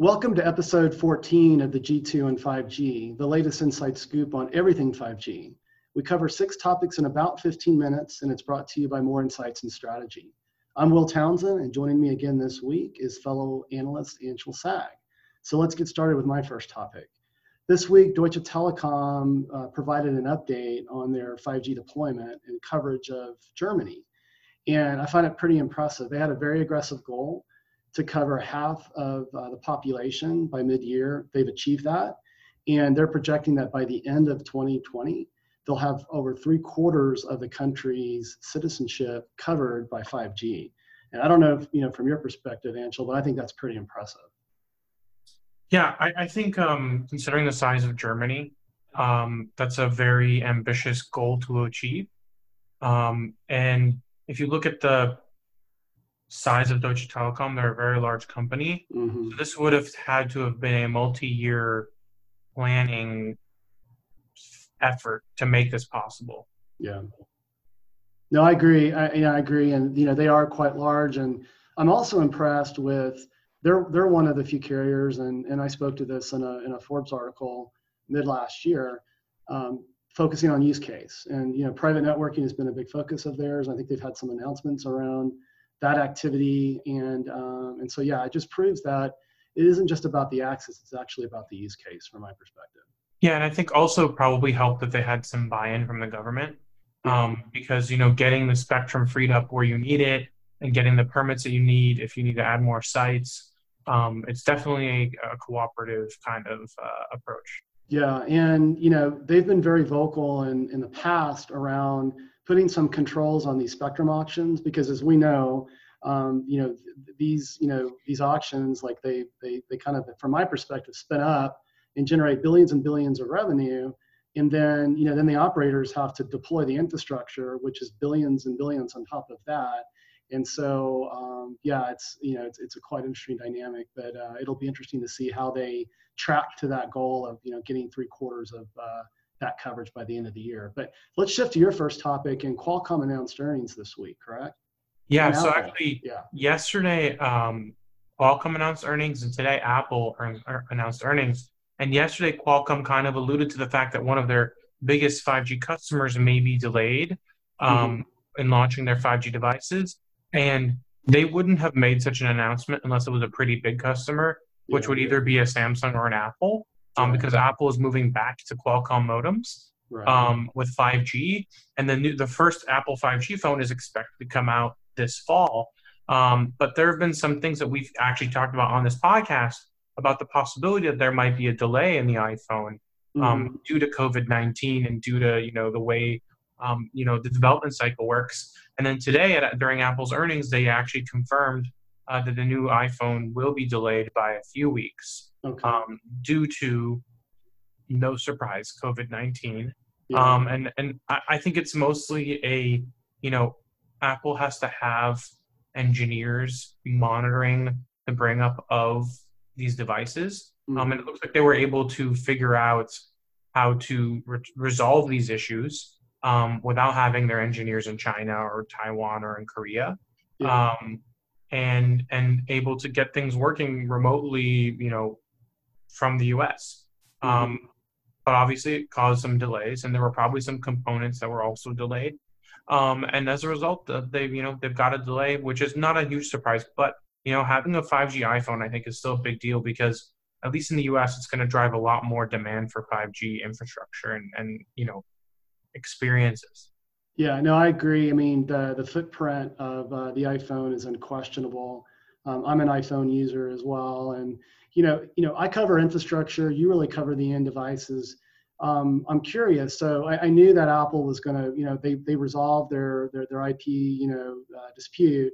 Welcome to episode 14 of the G2 on 5G, the latest inside scoop on everything 5G. We cover six topics in about 15 minutes, and it's brought to you by Moor Insights and Strategy. I'm Will Townsend, and joining me again this week is fellow analyst Anshel Sag. So let's get started with my first topic. This week, Deutsche Telekom uh, provided an update on their 5G deployment and coverage of Germany. And I find it pretty impressive. They had a very aggressive goal to cover half of uh, the population by mid-year. They've achieved that, and they're projecting that by the end of 2020, they'll have over three quarters of the country's citizenship covered by 5G. And I don't know if you know from your perspective, Anshel, but I think that's pretty impressive. Yeah, I, I think um, considering the size of Germany, um, that's a very ambitious goal to achieve. Um, and if you look at the size of Deutsche Telekom. They're a very large company. Mm-hmm. So this would have had to have been a multi-year planning effort to make this possible. Yeah. No, I agree. I, yeah, I agree. And you know, they are quite large, and I'm also impressed with they're they're one of the few carriers, and and I spoke to this in a in a Forbes article mid last year. Um, focusing on use case and you know private networking has been a big focus of theirs i think they've had some announcements around that activity. And, um, and so, yeah, it just proves that it isn't just about the access, it's actually about the use case from my perspective. Yeah, and I think also probably helped that they had some buy-in from the government um, because, you know, getting the spectrum freed up where you need it and getting the permits that you need if you need to add more sites, um, it's definitely a, a, cooperative kind of uh, approach. Yeah, and you know they've been very vocal in in the past around putting some controls on these spectrum auctions because as we know um, you know these you know these auctions like they they they kind of from my perspective spin up and generate billions and billions of revenue. And then you know then the operators have to deploy the infrastructure which is billions and billions on top of that. And so um, yeah it's you know it's, it's a quite interesting dynamic but uh, it'll be interesting to see how they track to that goal of you know getting three quarters of uh, that coverage by the end of the year. But let's shift to your first topic. And Qualcomm announced earnings this week, correct? Yeah. so actually, yeah. yesterday, um, Qualcomm announced earnings, and today Apple earn, er, announced earnings. And yesterday, Qualcomm kind of alluded to the fact that one of their biggest 5G customers may be delayed um, mm-hmm. in launching their 5G devices, and they wouldn't have made such an announcement unless it was a pretty big customer, which yeah, would either be a Samsung or an Apple um, because Apple is moving back to Qualcomm modems right. um, with 5G, and the new the first Apple 5G phone is expected to come out this fall. Um, but there have been some things that we've actually talked about on this podcast about the possibility that there might be a delay in the iPhone um, mm-hmm. due to COVID 19 and due to you know the way um, you know the development cycle works. And then today, at, during Apple's earnings, they actually confirmed uh, that the new iPhone will be delayed by a few weeks okay. um, due to no surprise COVID nineteen. Yeah. Um, and and I, I think it's mostly a you know Apple has to have engineers monitoring the bring up of these devices. Mm-hmm. Um, and it looks like they were able to figure out how to re- resolve these issues um, without having their engineers in China or Taiwan or in Korea. Yeah. Um, and and able to get things working remotely, you know, from the US. Mm-hmm. Um, but obviously, it caused some delays, and there were probably some components that were also delayed. Um, and as a result, uh, they've you know they've got a delay, which is not a huge surprise. But you know, having a 5G iPhone, I think, is still a big deal because at least in the U.S., it's going to drive a lot more demand for 5G infrastructure and and you know experiences. Yeah, no, I agree. I mean, the the footprint of uh, the iPhone is unquestionable. Um, I'm an iPhone user as well, and you know, you know, I cover infrastructure. You really cover the end devices. Um, I'm curious. So I, I, knew that Apple was going to, you know, they they resolved their their, their IP, you know, uh, dispute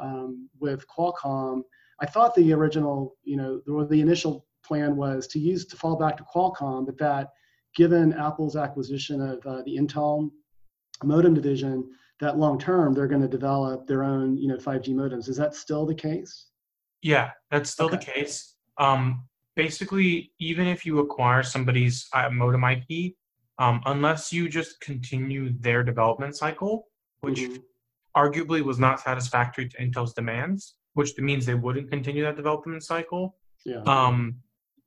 um, with Qualcomm. I thought the original, you know, the, the initial plan was to use to fall back to Qualcomm, but that given Apple's acquisition of uh, the Intel modem division, that long term they're going to develop their own, you know, 5G modems. Is that still the case? Yeah, that's still okay. the case. Um, basically, even if you acquire somebody's uh, modem IP, um, unless you just continue their development cycle, which mm-hmm. arguably was not satisfactory to Intel's demands, which means they wouldn't continue that development cycle, yeah. um,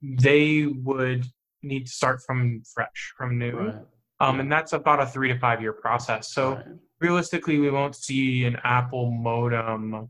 they would need to start from fresh, from new. Right. Um, and that's about a three to five year process. So right. realistically, we won't see an Apple modem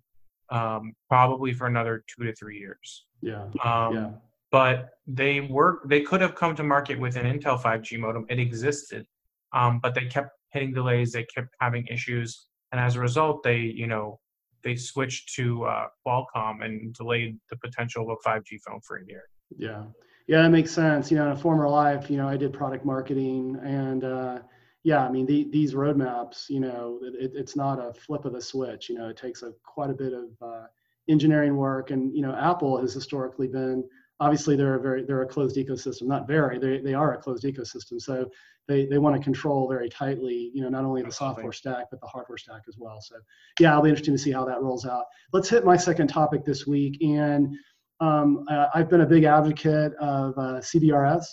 um, probably for another two to three years. Yeah. Um, yeah. But they were they could have come to market with an Intel 5G modem. It existed, um, but they kept hitting delays. They kept having issues, and as a result, they you know they switched to uh, Qualcomm and delayed the potential of a 5G phone for a year. Yeah, yeah, that makes sense. You know, in a former life, you know, I did product marketing, and uh, yeah, I mean, the, these roadmaps, you know, it, it's not a flip of the switch. You know, it takes a quite a bit of uh, engineering work, and you know, Apple has historically been obviously they're a very they're a closed ecosystem not very they, they are a closed ecosystem so they, they want to control very tightly you know not only the software stack but the hardware stack as well so yeah it'll be interesting to see how that rolls out. Let's hit my second topic this week and um, uh, i've been a big advocate of uh, cbrs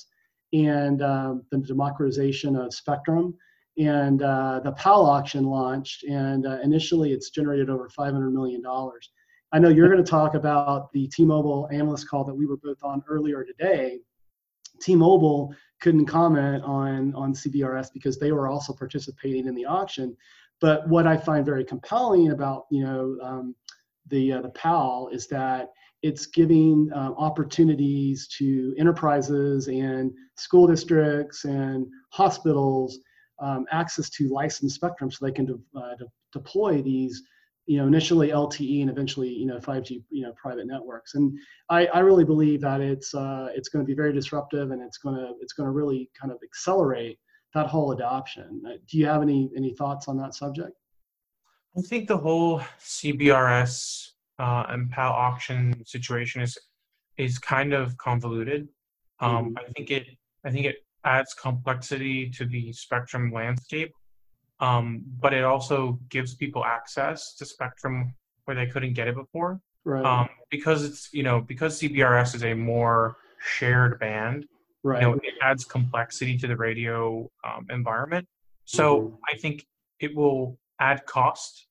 and um, the democratization of spectrum and uh, the pal auction launched and uh, initially it's generated over $500 million I know you're going to talk about the T-Mobile analyst call that we were both on earlier today. T-Mobile couldn't comment on on CBRS because they were also participating in the auction. But what I find very compelling about you know um, the uh, the PAL is that it's giving uh, opportunities to enterprises and school districts and hospitals um, access to licensed spectrum so they can de- uh, de- deploy these you know, initially LTE and eventually, you know, 5G, you know, private networks. And I, I really believe that it's uh, it's going to be very disruptive and it's going to it's going to really kind of accelerate that whole adoption. Uh, do you have any any thoughts on that subject? I think the whole CBRS uh, and PAL auction situation is is kind of convoluted. Um, mm-hmm. I think it I think it adds complexity to the spectrum landscape um, but it also gives people access to spectrum where they couldn't get it before. Right. Um, because it's you know because CBRS is a more shared band. Right. You know, it adds complexity to the radio um, environment. So mm-hmm. I think it will add cost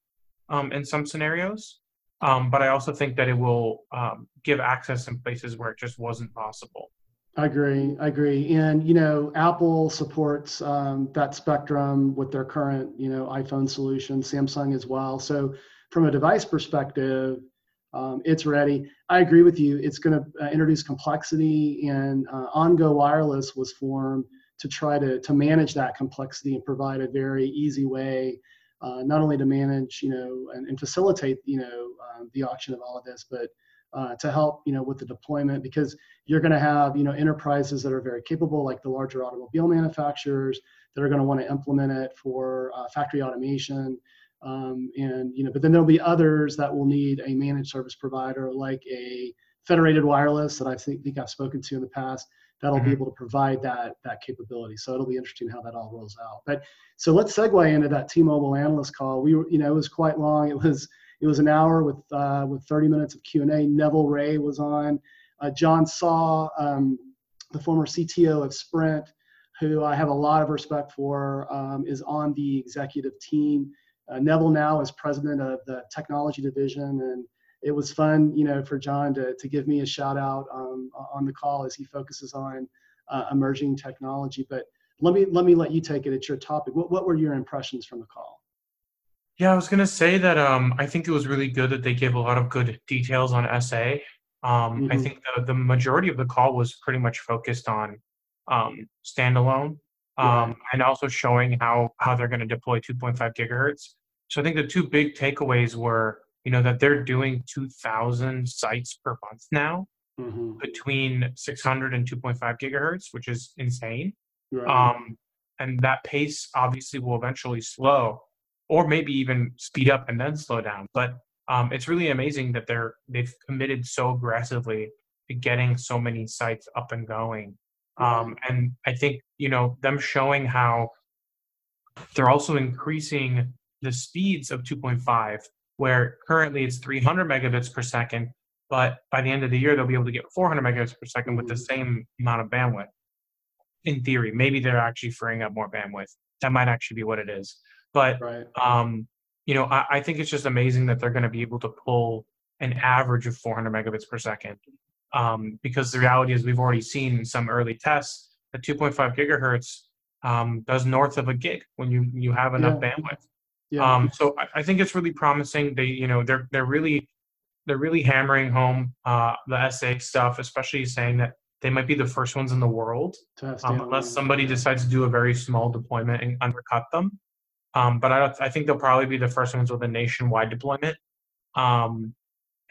um, in some scenarios, um, but I also think that it will um, give access in places where it just wasn't possible. I agree. I agree. And you know, Apple supports um, that spectrum with their current, you know, iPhone solution. Samsung as well. So, from a device perspective, um, it's ready. I agree with you. It's going to uh, introduce complexity, and uh, OnGo Wireless was formed to try to to manage that complexity and provide a very easy way, uh, not only to manage, you know, and, and facilitate, you know, um, the auction of all of this, but uh, to help you know with the deployment because you're going to have you know enterprises that are very capable like the larger automobile manufacturers that are going to want to implement it for uh, factory automation. Um, and you know but then there'll be others that will need a managed service provider like a federated wireless that i think, think i've spoken to in the past that'll mm-hmm. be able to provide that that capability. So it'll be interesting how that all rolls out. But so let's segue into that t-mobile analyst call. We were you know it was quite long. It was it was an hour with uh, with 30 minutes of Q&A. Neville Ray was on. Uh, John Saw, um, the former CTO of Sprint, who I have a lot of respect for, um, is on the executive team. Uh, Neville now is president of the technology division, and it was fun, you know, for John to, to give me a shout out um, on the call as he focuses on uh, emerging technology. But let me let me let you take it. It's your topic. What what were your impressions from the call? Yeah, I was gonna say that um, I think it was really good that they gave a lot of good details on SA. Um, mm-hmm. I think the, the majority of the call was pretty much focused on um, standalone um, yeah. and also showing how how they're going to deploy 2.5 gigahertz. So I think the two big takeaways were, you know, that they're doing 2,000 sites per month now mm-hmm. between 600 and 2.5 gigahertz, which is insane. Right. Um, and that pace obviously will eventually slow or maybe even speed up and then slow down. But um, it's really amazing that they're they've committed so aggressively to getting so many sites up and going. Um, and I think you know them showing how they're also increasing the speeds of 2.5, where currently it's 300 megabits per second, but by the end of the year they'll be able to get 400 megabits per second with the mm-hmm. same amount of bandwidth. In theory, maybe they're actually freeing up more bandwidth. That might actually be what it is. But right. um, you know, I, I think it's just amazing that they're going to be able to pull an average of 400 megabits per second um, because the reality is we've already seen in some early tests that 2.5 gigahertz um, does north of a gig when you you have enough yeah. bandwidth. Yeah. Um, so I, I, think it's really promising. They you know they're they're really they're really hammering home uh, the SA stuff, especially saying that they might be the first ones in the world, um, unless somebody decides to do a very small deployment and undercut them. Um, but I, I think they'll probably be the first ones with a nationwide deployment. Um,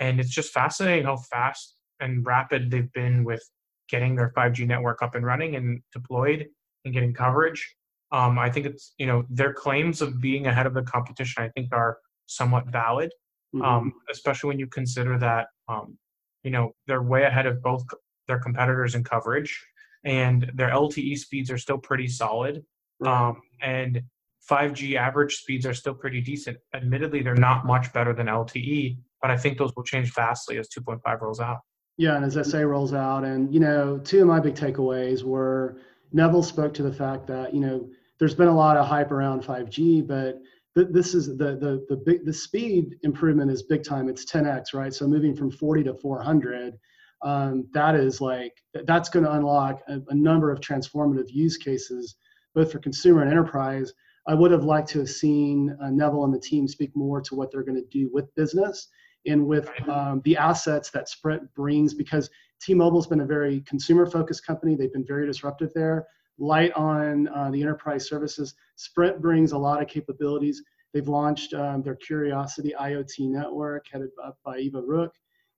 and it's just fascinating how fast and rapid they've been with getting their 5G network up and running and deployed and getting coverage. Um, I think it's you know their claims of being ahead of the competition. I think are somewhat valid, mm-hmm. um, especially when you consider that um, you know they're way ahead of both their competitors in coverage, and their LTE speeds are still pretty solid. Right. Um, and 5G average speeds are still pretty decent. Admittedly, they're not much better than LTE, but I think those will change vastly as 2.5 rolls out. Yeah, and as SA rolls out, and you know, two of my big takeaways were Neville spoke to the fact that you know there's been a lot of hype around 5G, but this is the the the big the speed improvement is big time. It's 10x, right? So moving from 40 to 400, um, that is like that's going to unlock a, a number of transformative use cases, both for consumer and enterprise. I would have liked to have seen uh, Neville and the team speak more to what they're going to do with business and with um, the assets that Sprint brings because T-Mobile's been a very consumer-focused company. They've been very disruptive there. Light on uh, the enterprise services. Sprint brings a lot of capabilities. They've launched um, their Curiosity IoT network, headed up by Ivo Rook,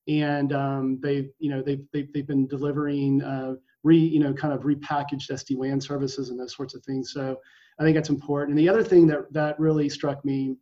and um, they've you know they've, they've, they've been delivering uh, re you know kind of repackaged SD WAN services and those sorts of things. So I think that's important. And the other thing that that really struck me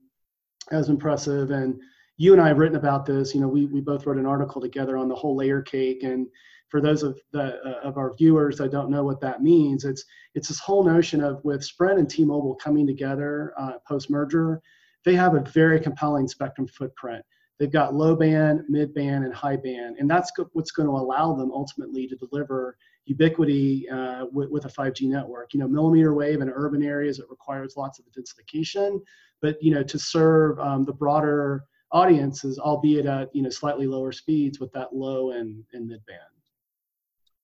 as impressive and you and I have written about this. You know, we, we both wrote an article together on the whole layer cake. And for those of the uh, of our viewers that don't know what that means, it's it's this whole notion of with Sprint and T-Mobile coming together uh, post merger, they have a very compelling spectrum footprint. They've got low band, mid band, and high band, and that's what's going to allow them ultimately to deliver ubiquity uh, with, with, a 5G network. You know, millimeter wave in urban areas it requires lots of intensification, but you know to serve um, the broader audiences, albeit at you know slightly lower speeds with that low and, and mid band.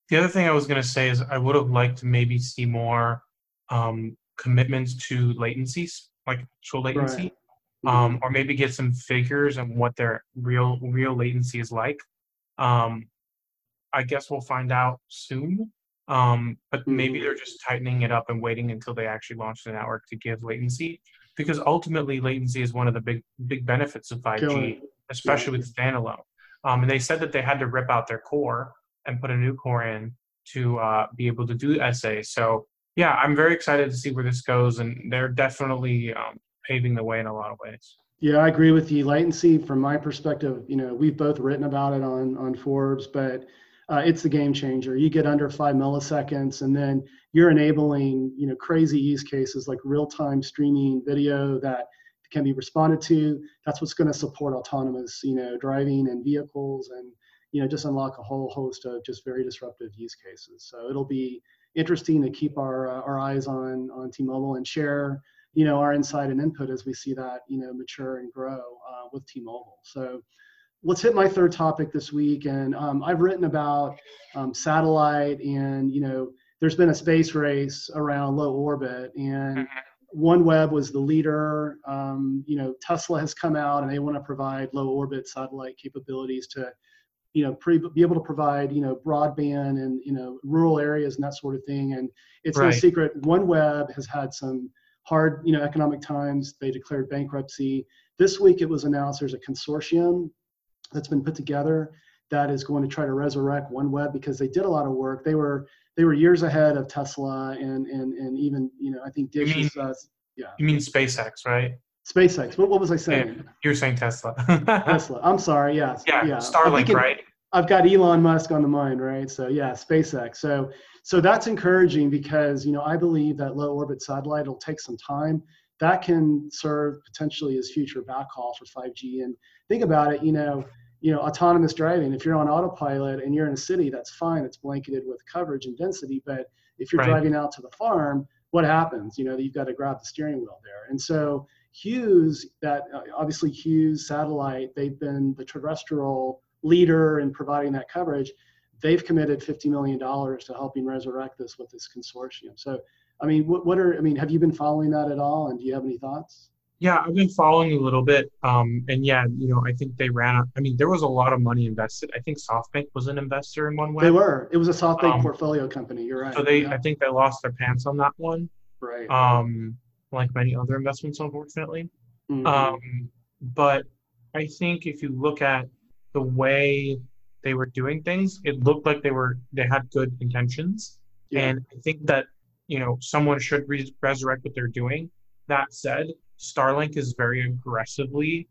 The other thing I was going to say is I would have liked to maybe see more um, commitments to latencies, like actual latency, right. Mm-hmm. um, or maybe get some figures on what their real real latency is like. Um, I guess we'll find out soon. Um, but mm-hmm. maybe they're just tightening it up and waiting until they actually launch the network to give latency because ultimately latency is one of the big big benefits of 5G, especially with standalone. Um, and they said that they had to rip out their core and put a new core in to uh, be able to do SA. So yeah, I'm very excited to see where this goes, and they're definitely um, paving the way in a lot of ways. Yeah, I agree with you. Latency, from my perspective, you know, we've both written about it on on Forbes, but uh, it's the game changer. You get under five milliseconds, and then you're enabling you know crazy use cases like real-time streaming video that can be responded to. That's what's going to support autonomous you know driving and vehicles, and you know just unlock a whole host of just very disruptive use cases. So it'll be interesting to keep our uh, our eyes on on T-Mobile and share you know our insight and input as we see that you know mature and grow uh, with T-Mobile. So let's hit my third topic this week. And um, I've written about um, satellite, and you know, there's been a space race around low orbit, and mm-hmm. OneWeb was the leader. Um, you know, Tesla has come out, and they want to provide low orbit satellite capabilities to, you know, pre- be able to provide you know broadband and you know rural areas and that sort of thing. And it's right. no secret, OneWeb has had some hard you know economic times. They declared bankruptcy. This week it was announced there's a consortium that's been put together that is going to try to resurrect OneWeb because they did a lot of work. They were they were years ahead of Tesla and and and even you know I think Dish you mean, uh, yeah. You mean SpaceX, right? SpaceX. What, what was I saying? Yeah, you were saying Tesla. Tesla. I'm sorry. Yes. Yeah. yeah. Starlink, right? I've got Elon Musk on the mind, right? So yeah, SpaceX. So so that's encouraging because you know I believe that low orbit satellite will take some time. That can serve potentially as future backhaul for 5G. And think about it, you know, you know, autonomous driving. If you're on autopilot and you're in a city, that's fine. It's blanketed with coverage and density. But if you're right. driving out to the farm, what happens? You know, you've got to grab the steering wheel there. And so Hughes, that uh, obviously Hughes satellite, they've been the terrestrial leader in providing that coverage. They've committed $50 million to helping resurrect this with this consortium. So, I mean, what, what are, I mean, have you been following that at all? And do you have any thoughts? Yeah, I've been following a little bit. Um, and yeah, you know, I think they ran, I mean, there was a lot of money invested. I think SoftBank was an investor in OneWeb. They were. It was a SoftBank um, portfolio company. You're right. So they, yeah. I think they lost their pants on that one. Right. Um, like many other investments, unfortunately. Mm-hmm. Um, but I think if you look at the way they were doing things, it looked like they were they had good intentions, yeah. and I think that you know someone should re- resurrect what they're doing. That said, Starlink is very aggressively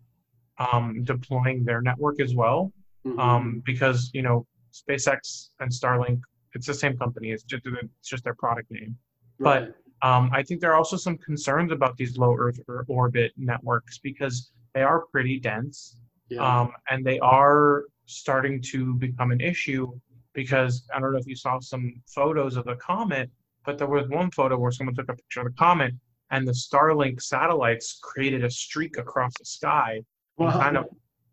um, deploying their network as well, mm-hmm. um, because you know SpaceX and Starlink, it's the same company. It's just it's just their product name, right. but um, I think there are also some concerns about these low Earth orbit networks because they are pretty dense, yeah. um, and they are starting to become an issue. Because I don't know if you saw some photos of the comet, but there was one photo where someone took a picture of the comet, and the Starlink satellites created a streak across the sky, wow. and kind of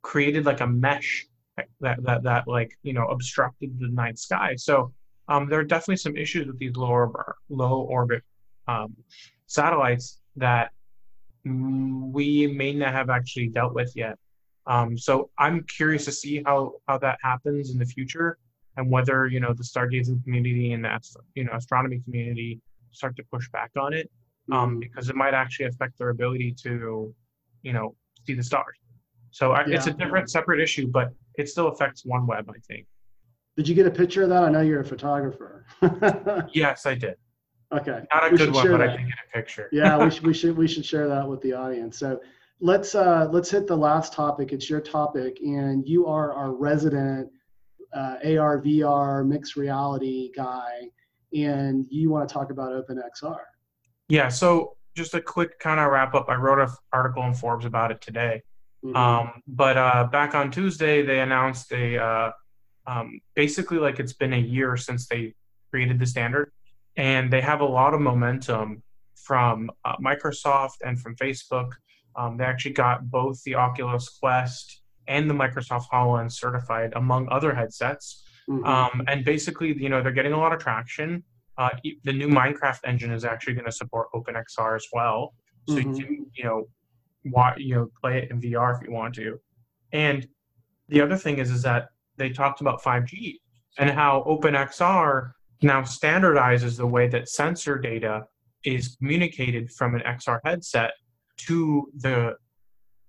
created like a mesh that that that like you know obstructed the night sky. So um, there are definitely some issues with these low low orbit um, satellites that we may not have actually dealt with yet. Um, so I'm curious to see how how that happens in the future and whether you know the stargazing community and the you know astronomy community start to push back on it um, mm-hmm. because it might actually affect their ability to you know see the stars. So I, yeah. it's a different separate issue, but it still affects OneWeb, I think. Did you get a picture of that? I know you're a photographer. yes, I did. Okay. Not a we good one, but that. I did get a picture. yeah, we should we should we should share that with the audience. So let's uh, let's hit the last topic. It's your topic, and you are our resident uh, AR VR mixed reality guy, and you want to talk about OpenXR. Yeah. So just a quick kind of wrap up. I wrote an article in Forbes about it today. Mm-hmm. Um, but uh, back on Tuesday, they announced a uh, um, basically like it's been a year since they created the standard and they have a lot of momentum from uh, Microsoft and from Facebook. Um, they actually got both the Oculus Quest and the Microsoft HoloLens certified, among other headsets. Mm-hmm. Um, and basically, you know, they're getting a lot of traction. Uh, the new Minecraft engine is actually going to support OpenXR as well, so mm-hmm. you can, you know, watch, you know, play it in VR if you want to. And the other thing is, is that they talked about 5G and how OpenXR now standardizes the way that sensor data is communicated from an XR headset to the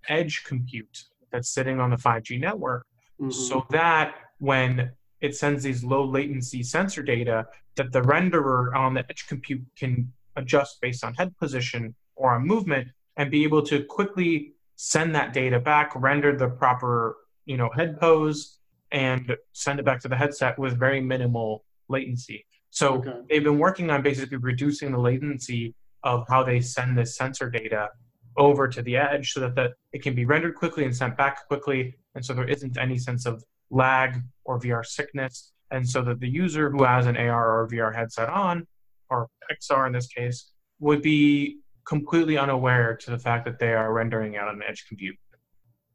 edge compute that's sitting on the 5G network mm-hmm. so that when it sends these low latency sensor data that the renderer on the edge compute can adjust based on head position or on movement and be able to quickly send that data back render the proper you know head pose and send it back to the headset with very minimal latency. So okay. they've been working on basically reducing the latency of how they send this sensor data over to the edge so that the, it can be rendered quickly and sent back quickly. And so there isn't any sense of lag or VR sickness. And so that the user who has an AR or VR headset on, or XR in this case, would be completely unaware to the fact that they are rendering out on an edge compute.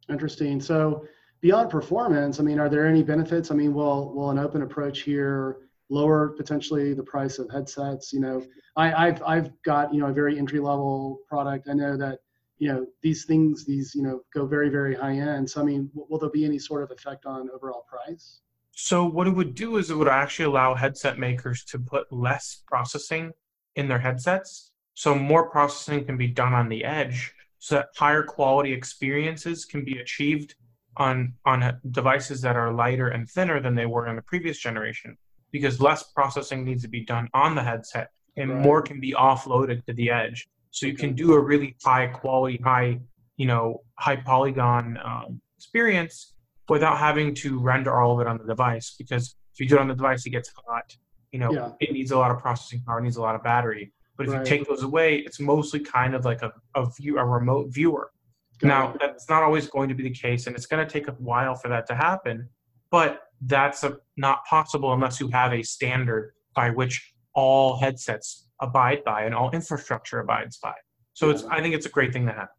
Interesting. So beyond performance, I mean, are there any benefits? I mean, will will an open approach here lower potentially the price of headsets. You know, I, have I've got you know a very entry level product. I know that you know these things these you know go very very high end. So I mean, will there be any sort of effect on overall price? So what it would do is it would actually allow headset makers to put less processing in their headsets. So more processing can be done on the edge so that higher quality experiences can be achieved on on devices that are lighter and thinner than they were in the previous generation because less processing needs to be done on the headset and right. more can be offloaded to the edge. So you can do a really high quality, high, you know, high polygon um, experience without having to render all of it on the device. Because if you do it on the device, it gets hot. You know, yeah. it needs a lot of processing power, needs a lot of battery. But if right. you take those away, it's mostly kind of like a, a view, a remote viewer. Got now, it. that's not always going to be the case, and it's going to take a while for that to happen. But that's a, not possible unless you have a standard by which all headsets abide by and all infrastructure abides by. So it's I think it's a great thing to have.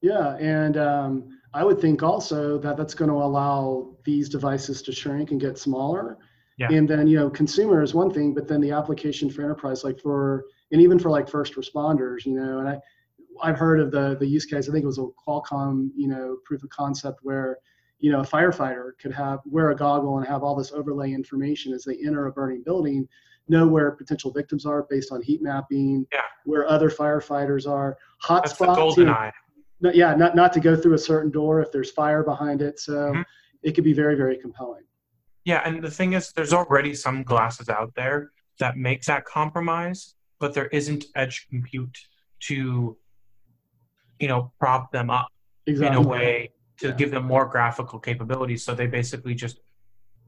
Yeah, and um, I would think also that that's going to allow these devices to shrink and get smaller. Yeah. And then, you know, consumer is one thing, but then the application for enterprise, like for, and even for like first responders, you know, and I, I've heard of the the use case. I think it was a Qualcomm, you know, proof of concept where, you know, a firefighter could have wear a goggle and have all this overlay information as they enter a burning building, know where potential victims are based on heat mapping, yeah. where other firefighters are, hot That's spots. The golden eye. yeah, not not to go through a certain door if there's fire behind it. So mm-hmm. it could be very very compelling. Yeah, and the thing is, there's already some glasses out there that makes that compromise, but there isn't edge compute to, you know, prop them up exactly. in a way to yeah. give them more graphical capabilities. So they basically just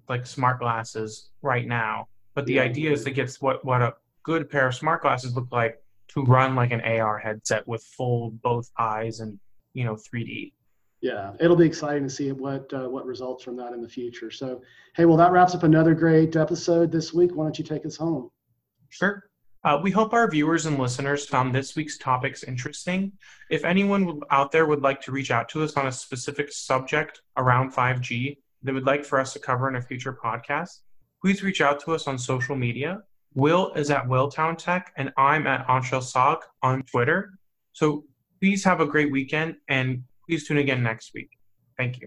like smart glasses right now. But the yeah. idea is to get what what a good pair of smart glasses look like to run like an AR headset with full both eyes and you know 3D yeah, it'll be exciting to see what uh, what results from that in the future. So, hey, well, that wraps up another great episode this week. Why don't you take us home? Sure. Uh, we hope our viewers and listeners found this week's topics interesting. If anyone out there would like to reach out to us on a specific subject around 5G they would like for us to cover in a future podcast, please reach out to us on social media. Will is at Willtown Tech, and I'm at Anshel Sag on Twitter. So please have a great weekend and Please tune again next week. Thank you.